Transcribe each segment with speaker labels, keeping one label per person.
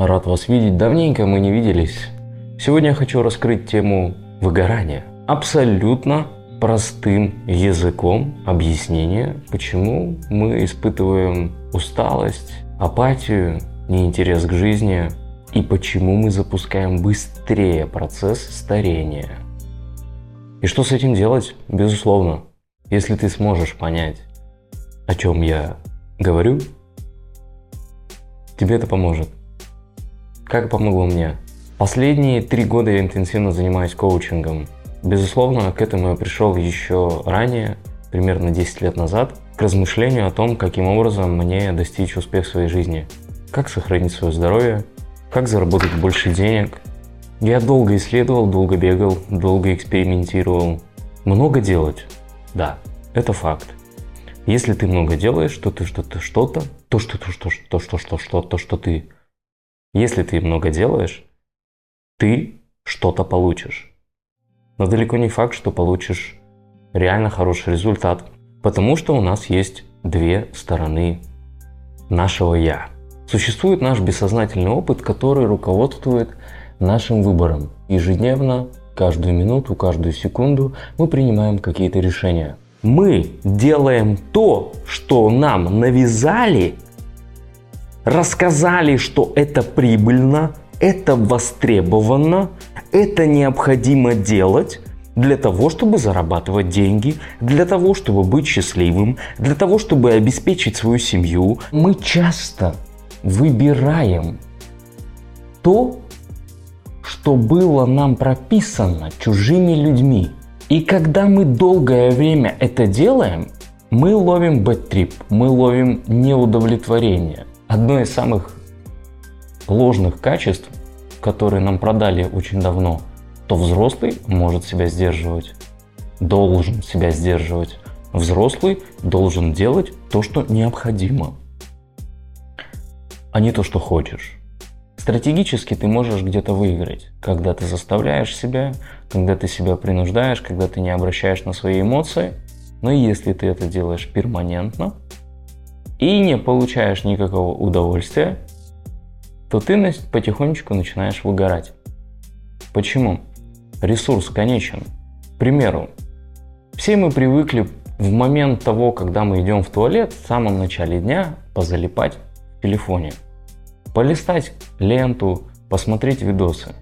Speaker 1: Рад вас видеть. Давненько мы не виделись. Сегодня я хочу раскрыть тему выгорания. Абсолютно простым языком объяснение, почему мы испытываем усталость, апатию, неинтерес к жизни и почему мы запускаем быстрее процесс старения. И что с этим делать? Безусловно, если ты сможешь понять, о чем я говорю, тебе это поможет. Как помогло мне? Последние три года я интенсивно занимаюсь коучингом. Безусловно, к этому я пришел еще ранее, примерно 10 лет назад, к размышлению о том, каким образом мне достичь успеха в своей жизни. Как сохранить свое здоровье, как заработать больше денег. Я долго исследовал, долго бегал, долго экспериментировал. Много делать, да, это факт. Если ты много делаешь, то ты что-то, что-то, то что, то что, то что, что, что, то что ты. Если ты много делаешь, ты что-то получишь. Но далеко не факт, что получишь реально хороший результат, потому что у нас есть две стороны нашего «я». Существует наш бессознательный опыт, который руководствует нашим выбором. Ежедневно, каждую минуту, каждую секунду мы принимаем какие-то решения. Мы делаем то, что нам навязали, рассказали, что это прибыльно, это востребовано, это необходимо делать, для того, чтобы зарабатывать деньги, для того, чтобы быть счастливым, для того, чтобы обеспечить свою семью. Мы часто выбираем то, что было нам прописано чужими людьми. И когда мы долгое время это делаем, мы ловим бэттрип, мы ловим неудовлетворение. Одно из самых ложных качеств, которые нам продали очень давно, то взрослый может себя сдерживать, должен себя сдерживать. Взрослый должен делать то, что необходимо а не то, что хочешь. Стратегически ты можешь где-то выиграть, когда ты заставляешь себя, когда ты себя принуждаешь, когда ты не обращаешь на свои эмоции. Но если ты это делаешь перманентно и не получаешь никакого удовольствия, то ты потихонечку начинаешь выгорать. Почему? Ресурс конечен. К примеру, все мы привыкли в момент того, когда мы идем в туалет, в самом начале дня позалипать в телефоне. Полистать ленту, посмотреть видосы,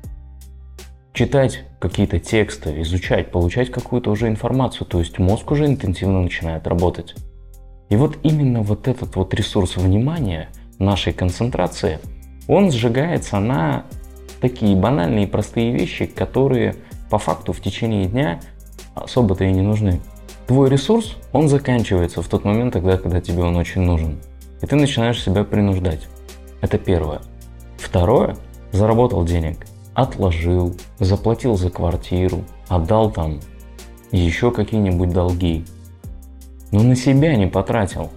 Speaker 1: читать какие-то тексты, изучать, получать какую-то уже информацию. То есть мозг уже интенсивно начинает работать. И вот именно вот этот вот ресурс внимания, нашей концентрации, он сжигается на такие банальные и простые вещи, которые по факту в течение дня особо-то и не нужны. Твой ресурс, он заканчивается в тот момент, тогда, когда тебе он очень нужен. И ты начинаешь себя принуждать. Это первое. Второе. Заработал денег. Отложил, заплатил за квартиру, отдал там еще какие-нибудь долги. Но на себя не потратил.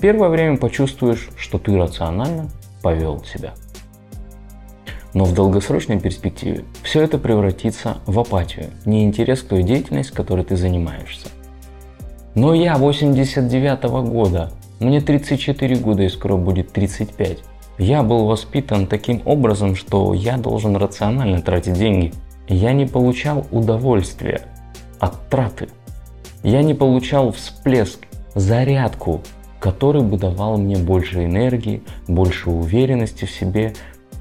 Speaker 1: Первое время почувствуешь, что ты рационально повел себя. Но в долгосрочной перспективе все это превратится в апатию, неинтерес к той деятельности, которой ты занимаешься. Но я 89 -го года мне 34 года и скоро будет 35. Я был воспитан таким образом, что я должен рационально тратить деньги. Я не получал удовольствия от траты. Я не получал всплеск, зарядку, который бы давал мне больше энергии, больше уверенности в себе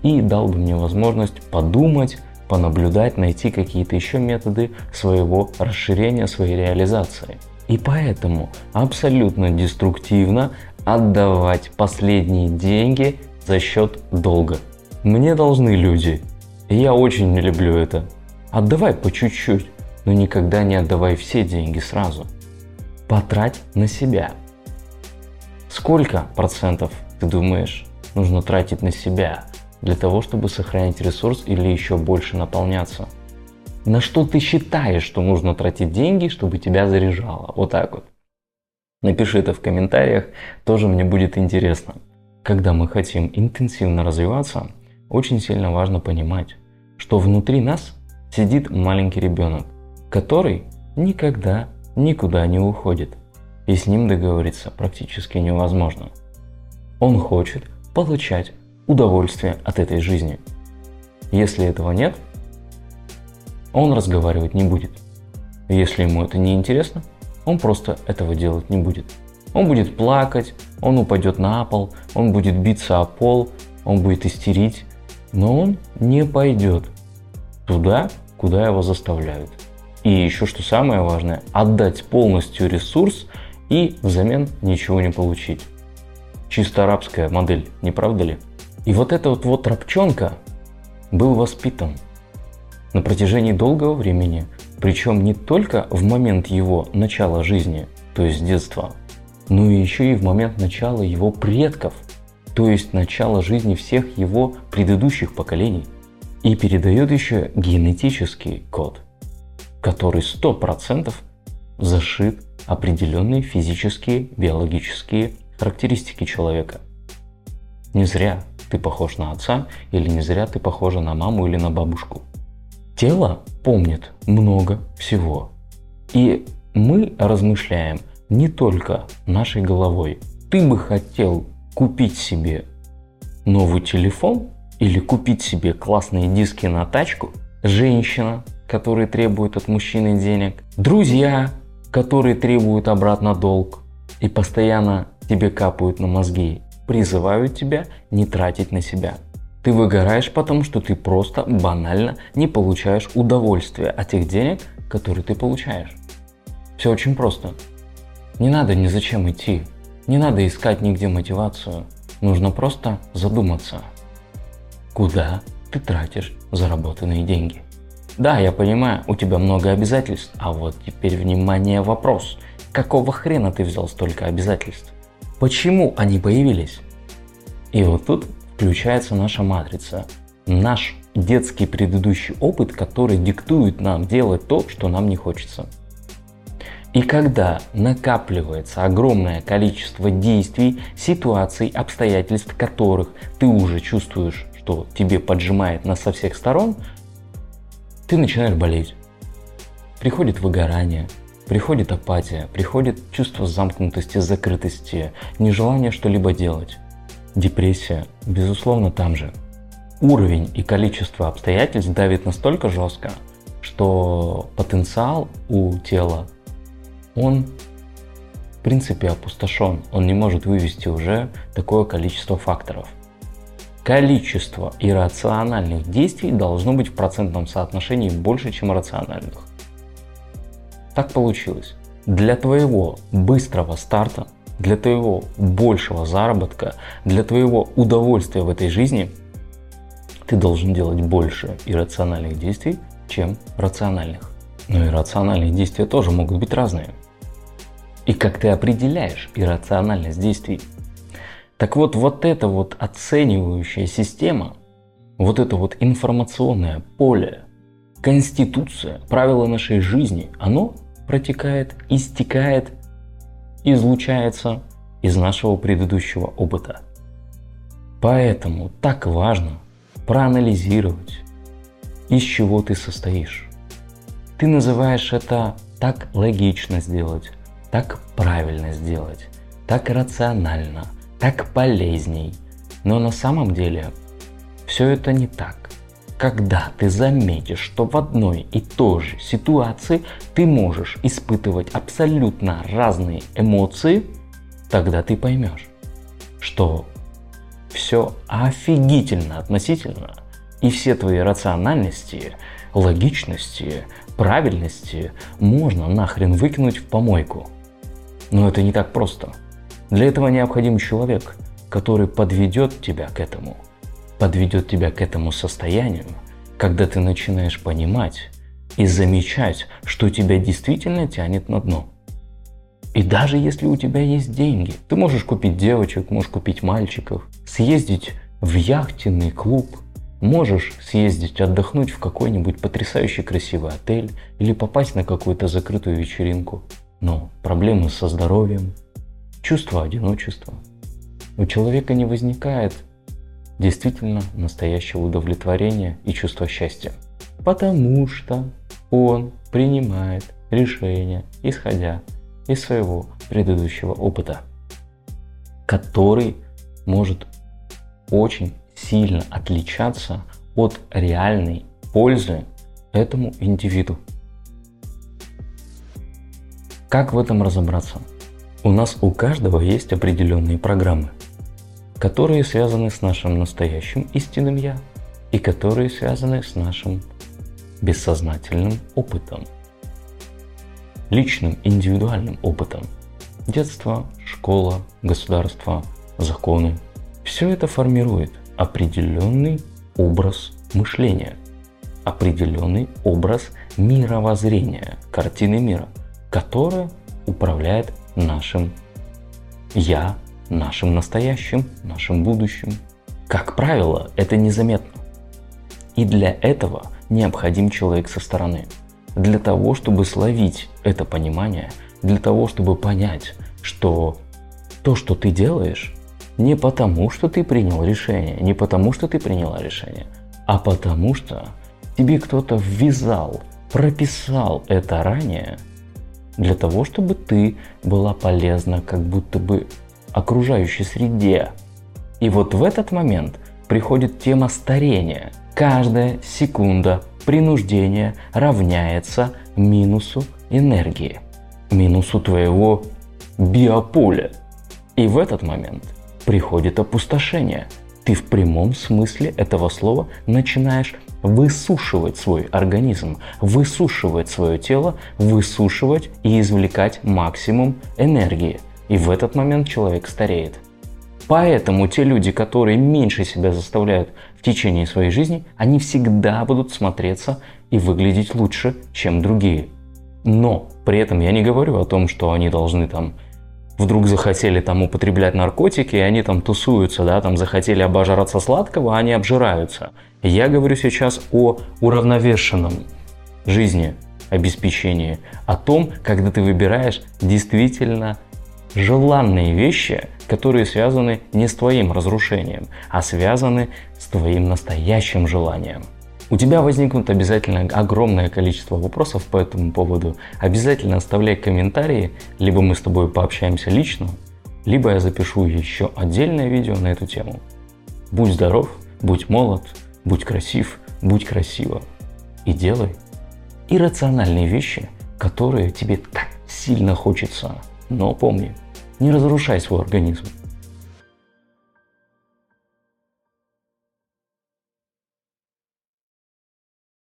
Speaker 1: и дал бы мне возможность подумать, понаблюдать, найти какие-то еще методы своего расширения, своей реализации. И поэтому абсолютно деструктивно отдавать последние деньги за счет долга. Мне должны люди, и я очень не люблю это. Отдавай по чуть-чуть, но никогда не отдавай все деньги сразу. Потрать на себя. Сколько процентов, ты думаешь, нужно тратить на себя для того, чтобы сохранить ресурс или еще больше наполняться? на что ты считаешь, что нужно тратить деньги, чтобы тебя заряжало. Вот так вот. Напиши это в комментариях, тоже мне будет интересно. Когда мы хотим интенсивно развиваться, очень сильно важно понимать, что внутри нас сидит маленький ребенок, который никогда никуда не уходит. И с ним договориться практически невозможно. Он хочет получать удовольствие от этой жизни. Если этого нет, он разговаривать не будет. Если ему это не интересно, он просто этого делать не будет. Он будет плакать, он упадет на пол, он будет биться о пол, он будет истерить, но он не пойдет туда, куда его заставляют. И еще что самое важное, отдать полностью ресурс и взамен ничего не получить. Чисто арабская модель, не правда ли? И вот этот вот рабчонка был воспитан на протяжении долгого времени, причем не только в момент его начала жизни, то есть детства, но и еще и в момент начала его предков, то есть начала жизни всех его предыдущих поколений. И передает еще генетический код, который 100% зашит определенные физические, биологические характеристики человека. Не зря ты похож на отца или не зря ты похожа на маму или на бабушку. Тело помнит много всего. И мы размышляем не только нашей головой. Ты бы хотел купить себе новый телефон или купить себе классные диски на тачку, женщина, которая требует от мужчины денег, друзья, которые требуют обратно долг и постоянно тебе капают на мозги, призывают тебя не тратить на себя. Ты выгораешь, потому что ты просто банально не получаешь удовольствия от тех денег, которые ты получаешь. Все очень просто. Не надо ни зачем идти. Не надо искать нигде мотивацию. Нужно просто задуматься, куда ты тратишь заработанные деньги. Да, я понимаю, у тебя много обязательств, а вот теперь внимание вопрос. Какого хрена ты взял столько обязательств? Почему они появились? И вот тут включается наша матрица. Наш детский предыдущий опыт, который диктует нам делать то, что нам не хочется. И когда накапливается огромное количество действий, ситуаций, обстоятельств, которых ты уже чувствуешь, что тебе поджимает нас со всех сторон, ты начинаешь болеть. Приходит выгорание, приходит апатия, приходит чувство замкнутости, закрытости, нежелание что-либо делать. Депрессия, безусловно, там же. Уровень и количество обстоятельств давит настолько жестко, что потенциал у тела, он в принципе опустошен. Он не может вывести уже такое количество факторов. Количество иррациональных действий должно быть в процентном соотношении больше, чем рациональных. Так получилось. Для твоего быстрого старта для твоего большего заработка, для твоего удовольствия в этой жизни, ты должен делать больше иррациональных действий, чем рациональных. Но иррациональные действия тоже могут быть разные. И как ты определяешь иррациональность действий? Так вот, вот эта вот оценивающая система, вот это вот информационное поле, конституция, правила нашей жизни, оно протекает, истекает излучается из нашего предыдущего опыта. Поэтому так важно проанализировать, из чего ты состоишь. Ты называешь это так логично сделать, так правильно сделать, так рационально, так полезней. Но на самом деле все это не так. Когда ты заметишь, что в одной и той же ситуации ты можешь испытывать абсолютно разные эмоции, тогда ты поймешь, что все офигительно относительно, и все твои рациональности, логичности, правильности можно нахрен выкинуть в помойку. Но это не так просто. Для этого необходим человек, который подведет тебя к этому – подведет тебя к этому состоянию, когда ты начинаешь понимать и замечать, что тебя действительно тянет на дно. И даже если у тебя есть деньги, ты можешь купить девочек, можешь купить мальчиков, съездить в яхтенный клуб, можешь съездить отдохнуть в какой-нибудь потрясающий красивый отель или попасть на какую-то закрытую вечеринку. Но проблемы со здоровьем, чувство одиночества. У человека не возникает действительно настоящего удовлетворения и чувства счастья. Потому что он принимает решения, исходя из своего предыдущего опыта, который может очень сильно отличаться от реальной пользы этому индивиду. Как в этом разобраться? У нас у каждого есть определенные программы, которые связаны с нашим настоящим истинным «я» и которые связаны с нашим бессознательным опытом, личным индивидуальным опытом. Детство, школа, государство, законы – все это формирует определенный образ мышления, определенный образ мировоззрения, картины мира, которая управляет нашим «я», нашим настоящим, нашим будущим. Как правило, это незаметно. И для этого необходим человек со стороны. Для того, чтобы словить это понимание, для того, чтобы понять, что то, что ты делаешь, не потому, что ты принял решение, не потому, что ты приняла решение, а потому что тебе кто-то ввязал, прописал это ранее, для того, чтобы ты была полезна как будто бы окружающей среде. И вот в этот момент приходит тема старения – Каждая секунда принуждения равняется минусу энергии, минусу твоего биополя. И в этот момент приходит опустошение. Ты в прямом смысле этого слова начинаешь высушивать свой организм, высушивать свое тело, высушивать и извлекать максимум энергии. И в этот момент человек стареет. Поэтому те люди, которые меньше себя заставляют в течение своей жизни, они всегда будут смотреться и выглядеть лучше, чем другие. Но при этом я не говорю о том, что они должны там вдруг захотели там употреблять наркотики, и они там тусуются, да, там захотели обожраться сладкого, а они обжираются. Я говорю сейчас о уравновешенном жизни обеспечении, о том, когда ты выбираешь действительно желанные вещи, которые связаны не с твоим разрушением, а связаны с твоим настоящим желанием. У тебя возникнут обязательно огромное количество вопросов по этому поводу. Обязательно оставляй комментарии, либо мы с тобой пообщаемся лично, либо я запишу еще отдельное видео на эту тему. Будь здоров, будь молод, будь красив, будь красиво. И делай иррациональные вещи, которые тебе так сильно хочется. Но помни, не разрушай свой организм.